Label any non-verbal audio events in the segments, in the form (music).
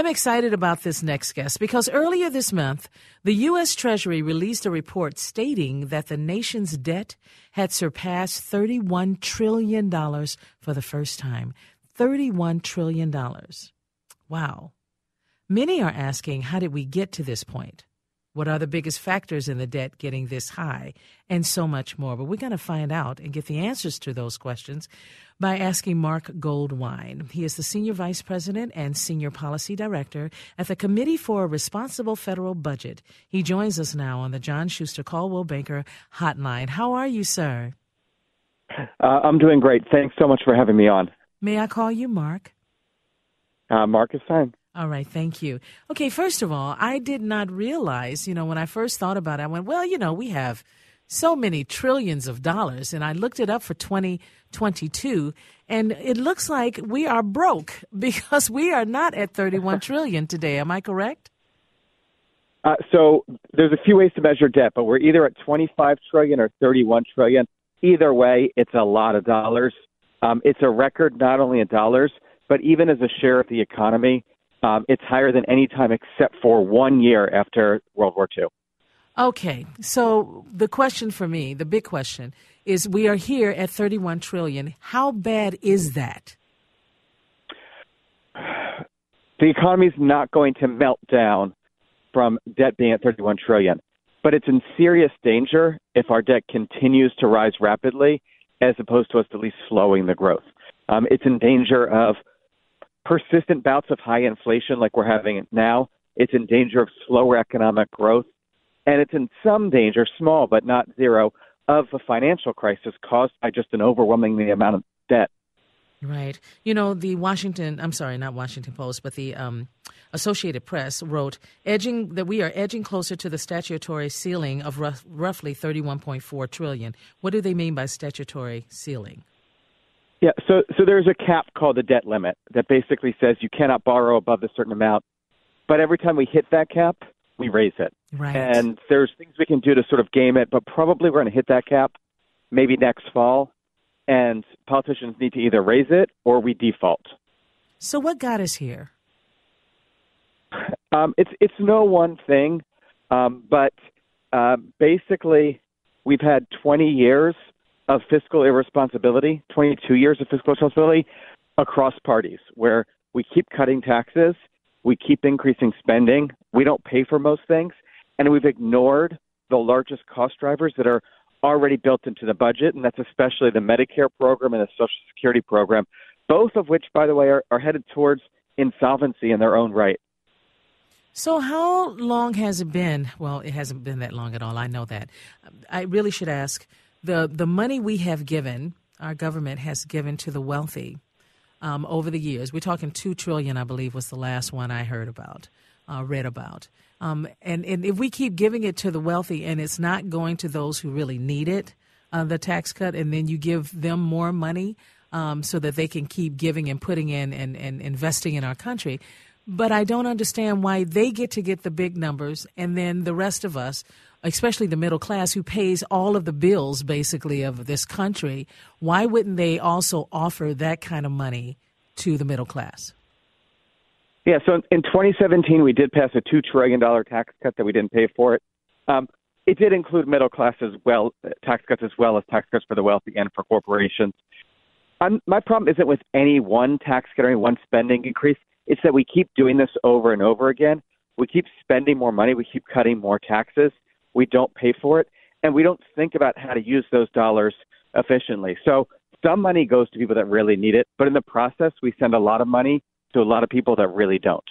I'm excited about this next guest because earlier this month, the U.S. Treasury released a report stating that the nation's debt had surpassed $31 trillion for the first time. $31 trillion. Wow. Many are asking, how did we get to this point? What are the biggest factors in the debt getting this high? And so much more. But we're going to find out and get the answers to those questions by asking Marc Goldwein. He is the Senior Vice President and Senior Policy Director at the Committee for a Responsible Federal Budget. He joins us now on the John Schuster Coldwell Banker Hotline. How are you, sir? Uh, I'm doing great. Thanks so much for having me on. May I call you Marc? Uh, Marc is fine. All right, thank you. Okay, first of all, I did not realize, you know, when I first thought about it, I went, well, you know, we have so many trillions of dollars. And I looked it up for 2022, and it looks like we are broke (laughs) because we are not at 31 (laughs) trillion today. Am I correct? Uh, so there's a few ways to measure debt, but we're either at 25 trillion or 31 trillion. Either way, it's a lot of dollars. Um, it's a record not only in dollars, but even as a share of the economy. Um, it's higher than any time except for one year after World War II. Okay, so the question for me, the big question, is we are here at 31 trillion. How bad is that? The economy is not going to melt down from debt being at 31 trillion, but it's in serious danger if our debt continues to rise rapidly, as opposed to us at least slowing the growth. Um, it's in danger of persistent bouts of high inflation like we're having now. It's in danger of slower economic growth. And it's in some danger, small but not zero, of a financial crisis caused by just an overwhelming amount of debt. Right. You know, the Washington, I'm sorry, not Washington Post, but the um, Associated Press wrote edging that we are edging closer to the statutory ceiling of rough, roughly 31.4 trillion. What do they mean by statutory ceiling? Yeah, so so there's a cap called the debt limit that basically says you cannot borrow above a certain amount. But every time we hit that cap, we raise it. Right. And there's things we can do to sort of game it, but probably we're going to hit that cap maybe next fall. And politicians need to either raise it or we default. So what got us here? (sighs) Um, it's it's no one thing, um, but uh, basically we've had 20 years of fiscal irresponsibility, 22 years of fiscal irresponsibility across parties, where we keep cutting taxes, we keep increasing spending, we don't pay for most things, and we've ignored the largest cost drivers that are already built into the budget, and that's especially the Medicare program and the Social Security program, both of which, by the way, are, are headed towards insolvency in their own right. So, how long has it been? Well, it hasn't been that long at all. I know that. I really should ask the the money we have given, our government has given to the wealthy um, over the years. We're talking two trillion, I believe, was the last one I heard about, uh, read about. Um, and, and if we keep giving it to the wealthy and it's not going to those who really need it, uh, the tax cut, and then you give them more money um, so that they can keep giving and putting in and, and investing in our country. But I don't understand why they get to get the big numbers and then the rest of us especially the middle class who pays all of the bills basically of this country, why wouldn't they also offer that kind of money to the middle class? Yeah, so in 2017, we did pass a $2 trillion tax cut that we didn't pay for it. Um, it did include middle class as well, tax cuts as well as tax cuts for the wealthy and for corporations. I'm, my problem isn't with any one tax cut or any one spending increase. It's that we keep doing this over and over again. We keep spending more money. We keep cutting more taxes. We don't pay for it. And we don't think about how to use those dollars efficiently. So some money goes to people that really need it. But in the process, we send a lot of money to a lot of people that really don't.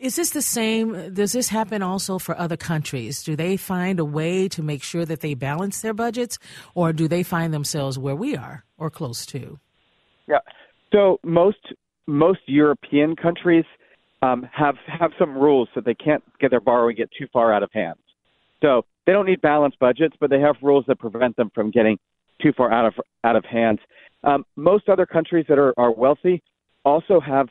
Is this the same? Does this happen also for other countries? Do they find a way to make sure that they balance their budgets, or do they find themselves where we are or close to? Yeah. So most most European countries um, have have some rules so they can't get their borrowing get too far out of hand. So they don't need balanced budgets, but they have rules that prevent them from getting too far out of out of hand. Um, most other countries that are, are wealthy also have,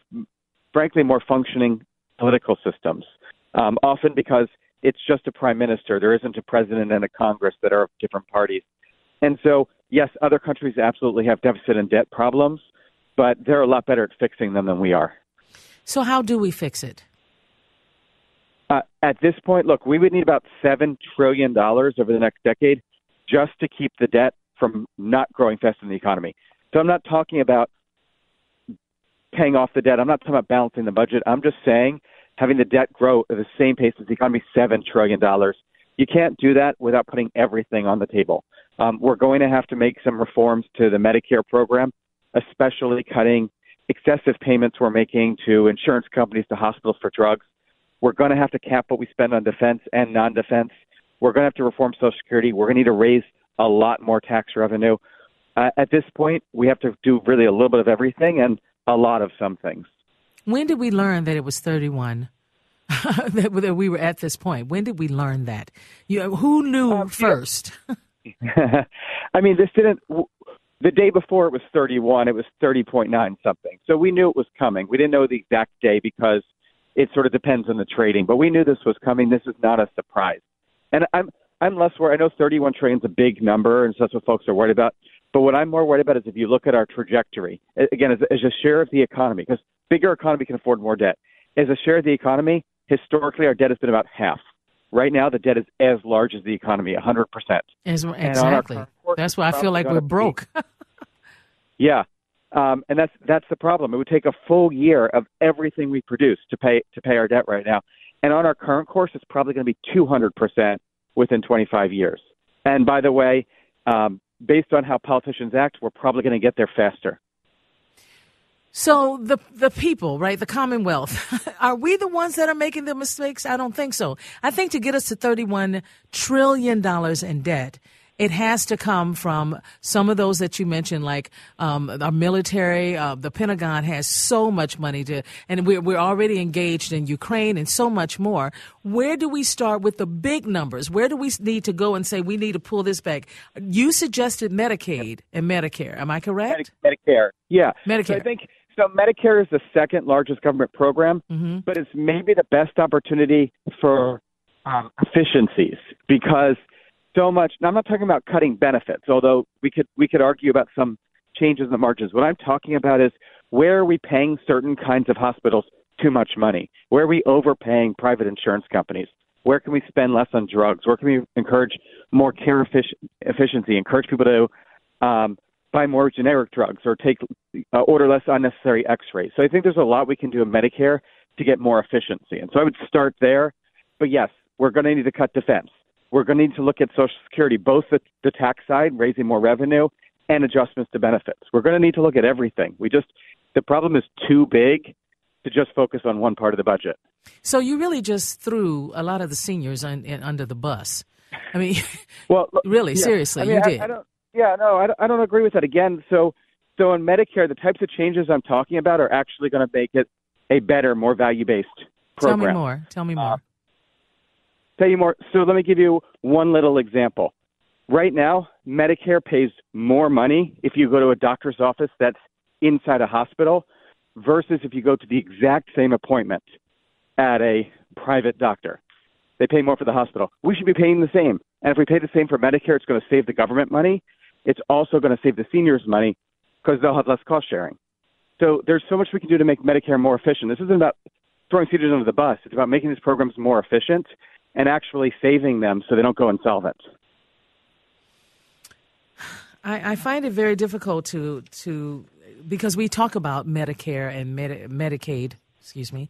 frankly, more functioning political systems, um, often because it's just a prime minister. There isn't a president and a Congress that are of different parties. And so, yes, other countries absolutely have deficit and debt problems, but they're a lot better at fixing them than we are. So, how do we fix it? Uh, at this point, look, we would need about $7 trillion over the next decade just to keep the debt from not growing faster than the economy. So, I'm not talking about paying off the debt. I'm not talking about balancing the budget. I'm just saying having the debt grow at the same pace as the economy, $7 trillion. You can't do that without putting everything on the table. Um, we're going to have to make some reforms to the Medicare program, especially cutting excessive payments we're making to insurance companies, to hospitals for drugs. We're going to have to cap what we spend on defense and non defense. We're going to have to reform Social Security. We're going to need to raise a lot more tax revenue. Uh, at this point, we have to do really a little bit of everything. And a lot of some things. When did we learn that it was 31? (laughs) that, that we were at this point. When did we learn that? You, who knew um, first? (laughs) (laughs) I mean, this didn't. The day before it was 31. It was 30.9 something. So we knew it was coming. We didn't know the exact day because it sort of depends on the trading. But we knew this was coming. This is not a surprise. And I'm I'm less worried. I know 31 trillion is a big number, and so that's what folks are worried about. But what I'm more worried about is if you look at our trajectory, again, as, as a share of the economy, because bigger economy can afford more debt. As a share of the economy, historically, our debt has been about half. Right now, the debt is as large as the economy, 100%. As, exactly. Course, that's why I feel like we're broke. (laughs) yeah. Um, and that's that's the problem. It would take a full year of everything we produce to pay to pay our debt right now. And on our current course, it's probably going to be 200% within 25 years. And by the way, um, based on how politicians act, we're probably going to get there faster. So the the people, right, the Commonwealth, (laughs) are we the ones that are making the mistakes? I don't think so. I think to get us to 31 trillion dollars in debt, it has to come from some of those that you mentioned, like um, our military. Uh, the Pentagon has so much money to, and we're, we're already engaged in Ukraine and so much more. Where do we start with the big numbers? Where do we need to go and say we need to pull this back? You suggested Medicaid and Medicare. Am I correct? Medicare, yeah. Medicare. So I think so. Medicare is the second largest government program, mm-hmm. but it's maybe the best opportunity for um, efficiencies because so much. Now, I'm not talking about cutting benefits, although we could we could argue about some changes in the margins. What I'm talking about is where are we paying certain kinds of hospitals too much money? Where are we overpaying private insurance companies? Where can we spend less on drugs? Where can we encourage more care effic- efficiency? Encourage people to um, buy more generic drugs or take uh, order less unnecessary X-rays. So I think there's a lot we can do in Medicare to get more efficiency. And so I would start there. But yes, we're going to need to cut defense. We're going to need to look at Social Security, both the, the tax side, raising more revenue, and adjustments to benefits. We're going to need to look at everything. We just the problem is too big to just focus on one part of the budget. So you really just threw a lot of the seniors un, under the bus. I mean, (laughs) well, really, yeah. seriously, I mean, you I, did. I don't, yeah, no, I don't, I don't agree with that. Again, so so in Medicare, the types of changes I'm talking about are actually going to make it a better, more value based program. Tell me more. Tell me more. Uh, tell you more. So let me give you one little example. Right now, Medicare pays more money if you go to a doctor's office that's inside a hospital versus if you go to the exact same appointment at a private doctor. They pay more for the hospital. We should be paying the same. And if we pay the same for Medicare, it's going to save the government money. It's also going to save the seniors money because they'll have less cost sharing. So there's so much we can do to make Medicare more efficient. This isn't about throwing seniors under the bus. It's about making these programs more efficient and actually saving them so they don't go insolvent. I, I find it very difficult to to because we talk about Medicare and Medi- Medicaid, excuse me,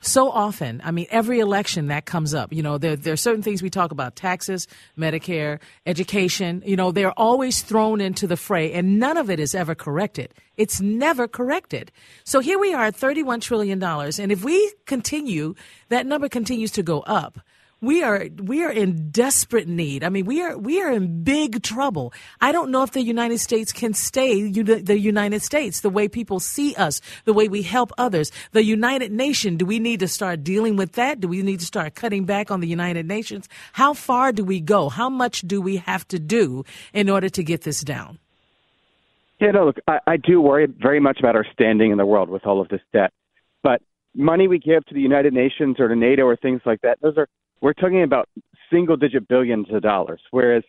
so often. I mean, every election that comes up, you know, there, there are certain things we talk about taxes, Medicare, education, you know, they're always thrown into the fray and none of it is ever corrected. It's never corrected. So here we are at $31 trillion. And if we continue, that number continues to go up we are we are in desperate need. I mean, we are we are in big trouble. I don't know if the United States can stay the United States the way people see us, the way we help others. The United Nation, do we need to start dealing with that? Do we need to start cutting back on the United Nations? How far do we go? How much do we have to do in order to get this down? Yeah, no, look, I, I do worry very much about our standing in the world with all of this debt. But money we give to the United Nations or to NATO or things like that, those are we're talking about single digit billions of dollars, whereas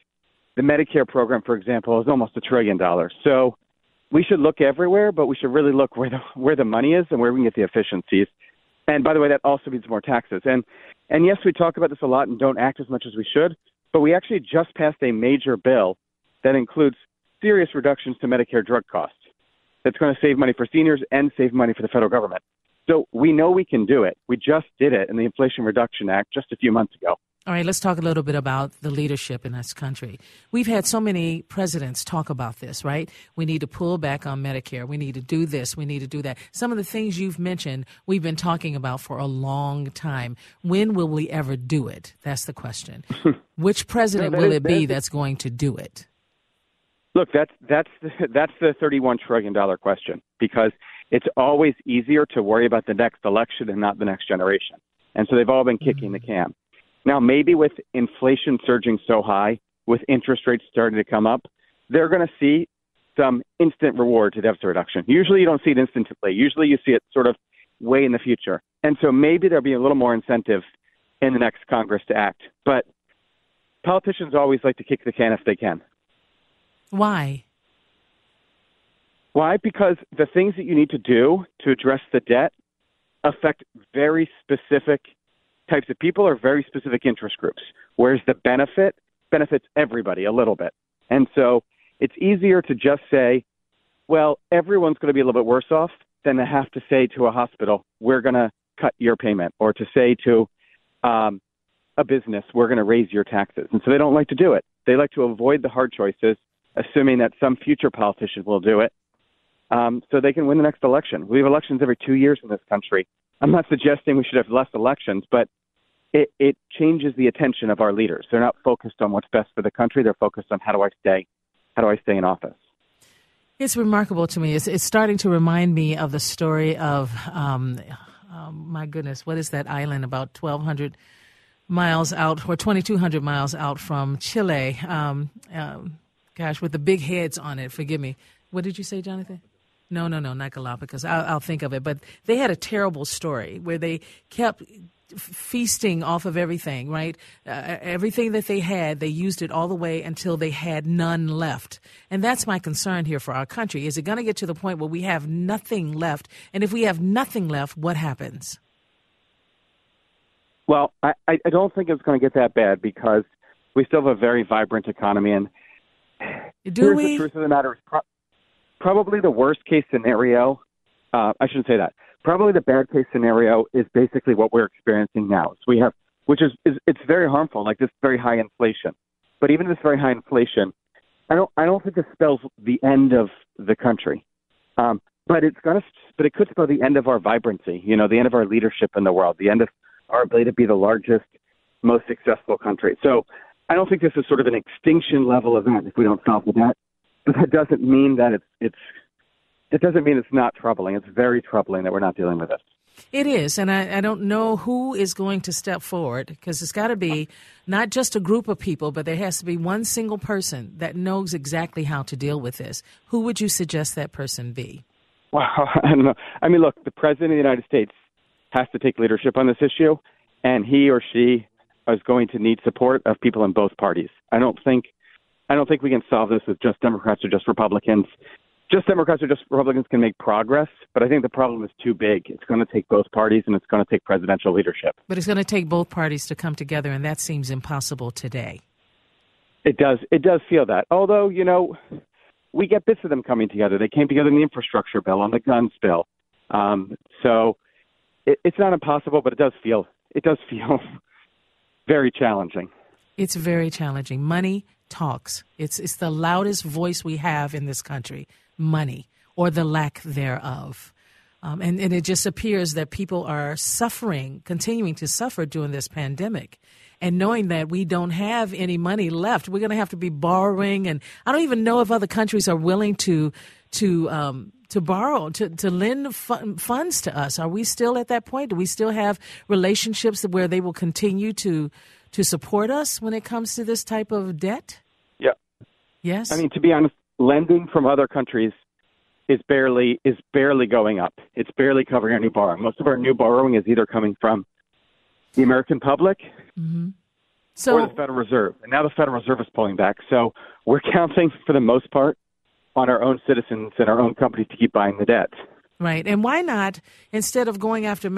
the Medicare program, for example, is almost a trillion dollars. So we should look everywhere, but we should really look where the where the money is and where we can get the efficiencies. And by the way, that also means more taxes. And and yes, we talk about this a lot and don't act as much as we should, but we actually just passed a major bill that includes serious reductions to Medicare drug costs. That's going to save money for seniors and save money for the federal government. So we know we can do it. We just did it in the Inflation Reduction Act just a few months ago. All right, let's talk a little bit about the leadership in this country. We've had so many presidents talk about this, right? We need to pull back on Medicare. We need to do this. We need to do that. Some of the things you've mentioned, we've been talking about for a long time. When will we ever do it? That's the question. (laughs) Which president no, will is, it be that's going to do it? Look, that's that's the, (laughs) that's the thirty-one trillion dollar question because it's always easier to worry about the next election and not the next generation. And so they've all been kicking the mm-hmm. can. Now, maybe with inflation surging so high, with interest rates starting to come up, they're going to see some instant reward to deficit reduction. Usually you don't see it instantly. Usually you see it sort of way in the future. And so maybe there'll be a little more incentive in the next Congress to act. But politicians always like to kick the can if they can. Why? Why? Because the things that you need to do to address the debt affect very specific types of people or very specific interest groups, whereas the benefit benefits everybody a little bit. And so it's easier to just say, well, everyone's going to be a little bit worse off than to have to say to a hospital, we're going to cut your payment, or to say to um, a business, we're going to raise your taxes. And so they don't like to do it. They like to avoid the hard choices, assuming that some future politician will do it um, so they can win the next election. We have elections every two years in this country. I'm not suggesting we should have less elections, but it, it changes the attention of our leaders. They're not focused on what's best for the country. They're focused on how do I stay, how do I stay in office. It's remarkable to me. It's, it's starting to remind me of the story of, um, um, my goodness, what is that island about 1,200 miles out or 2,200 miles out from Chile? Um, um, gosh, with the big heads on it. Forgive me. What did you say, Jonathan? No, no, no, not Galapagos. I'll, I'll think of it. But they had a terrible story where they kept feasting off of everything, right? Uh, everything that they had, they used it all the way until they had none left. And that's my concern here for our country. Is it going to get to the point where we have nothing left? And if we have nothing left, what happens? Well, I, I don't think it's going to get that bad because we still have a very vibrant economy. And Do (sighs) here's we? the truth of the matter probably the worst case scenario. Uh, I shouldn't say that. Probably the bad case scenario is basically what we're experiencing now. So we have, which is, is it's very harmful, like this very high inflation. But even this very high inflation, I don't I don't think this spells the end of the country. Um, but it's gonna but it could spell the end of our vibrancy. You know, the end of our leadership in the world, the end of our ability to be the largest, most successful country. So I don't think this is sort of an extinction level event if we don't solve the debt that doesn't mean that it's it's it doesn't mean it's not troubling. It's very troubling that we're not dealing with it. It is, and I, I don't know who is going to step forward because it's got to be not just a group of people, but there has to be one single person that knows exactly how to deal with this. Who would you suggest that person be? Well, (laughs) I don't know. I mean, look, the president of the United States has to take leadership on this issue, and he or she is going to need support of people in both parties. I don't think I don't think we can solve this with just Democrats or just Republicans. Just Democrats or just Republicans can make progress, but I think the problem is too big. It's going to take both parties and it's going to take presidential leadership. But it's going to take both parties to come together, and that seems impossible today. It does. It does feel that. Although, you know, we get bits of them coming together. They came together in the infrastructure bill, on the guns bill. Um, so it, it's not impossible, but it does feel it does (laughs) feel very challenging. It's very challenging. Money talks. It's it's the loudest voice we have in this country. Money or the lack thereof. Um, and, and it just appears that people are suffering, continuing to suffer during this pandemic. And knowing that we don't have any money left, we're going to have to be borrowing. And I don't even know if other countries are willing to to um, to borrow to to lend funds to us. Are we still at that point? Do we still have relationships where they will continue to to support us when it comes to this type of debt? Yeah. Yes. I mean, to be honest, lending from other countries is barely is barely going up. It's barely covering our new borrowing. Most of our new borrowing is either coming from the American public mm-hmm. so, or the Federal Reserve. And now the Federal Reserve is pulling back. So we're counting, for the most part, on our own citizens and our own companies to keep buying the debt. Right. And why not, instead of going after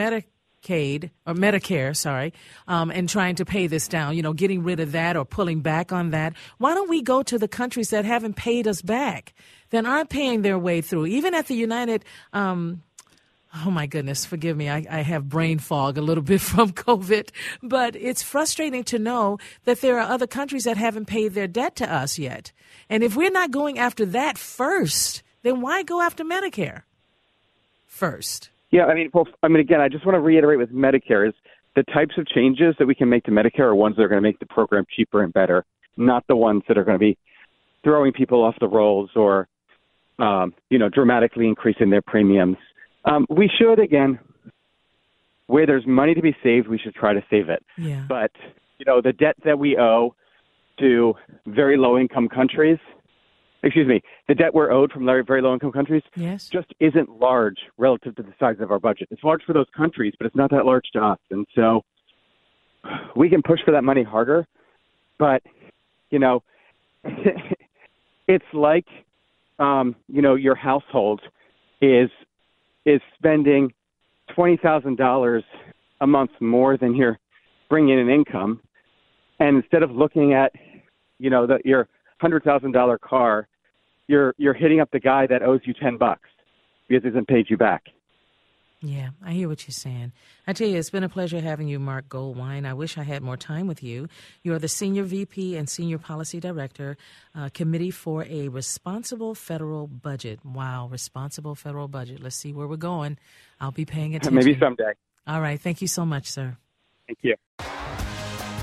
Medicaid or Medicare, sorry, um, and trying to pay this down, you know, getting rid of that or pulling back on that, why don't we go to the countries that haven't paid us back, that aren't paying their way through? Even at the United um, Oh my goodness, forgive me. I, I, have brain fog a little (laughs) bit from COVID, but it's frustrating to know that there are other countries that haven't paid their debt to us yet. And if we're not going after that first, then why go after Medicare first? Yeah, I mean, well, I mean, again, I just want to reiterate with Medicare is the types of changes that we can make to Medicare are ones that are going to make the program cheaper and better, not the ones that are going to be throwing people off the rolls or, um, you know, dramatically increasing their premiums. Um, we should again, where there's money to be saved, we should try to save it. Yeah. But you know, the debt that we owe to very low income countries, excuse me, the debt we're owed from very, very low income countries, yes. just isn't large relative to the size of our budget. It's large for those countries, but it's not that large to us. And so we can push for that money harder, but you know, (laughs) it's like um, you know your household is is spending twenty thousand dollars a month more than you're bringing in income, and instead of looking at, you know, that your hundred thousand dollar car, you're you're hitting up the guy that owes you ten bucks because he hasn't paid you back. Yeah, I hear what you're saying. I tell you, it's been a pleasure having you, Marc Goldwein. I wish I had more time with you. You are the Senior VP and Senior Policy Director, uh, Committee for a Responsible Federal Budget. Wow, responsible federal budget. Let's see where we're going. I'll be paying (laughs) attention. Maybe someday. All right. Thank you so much, sir. Thank you.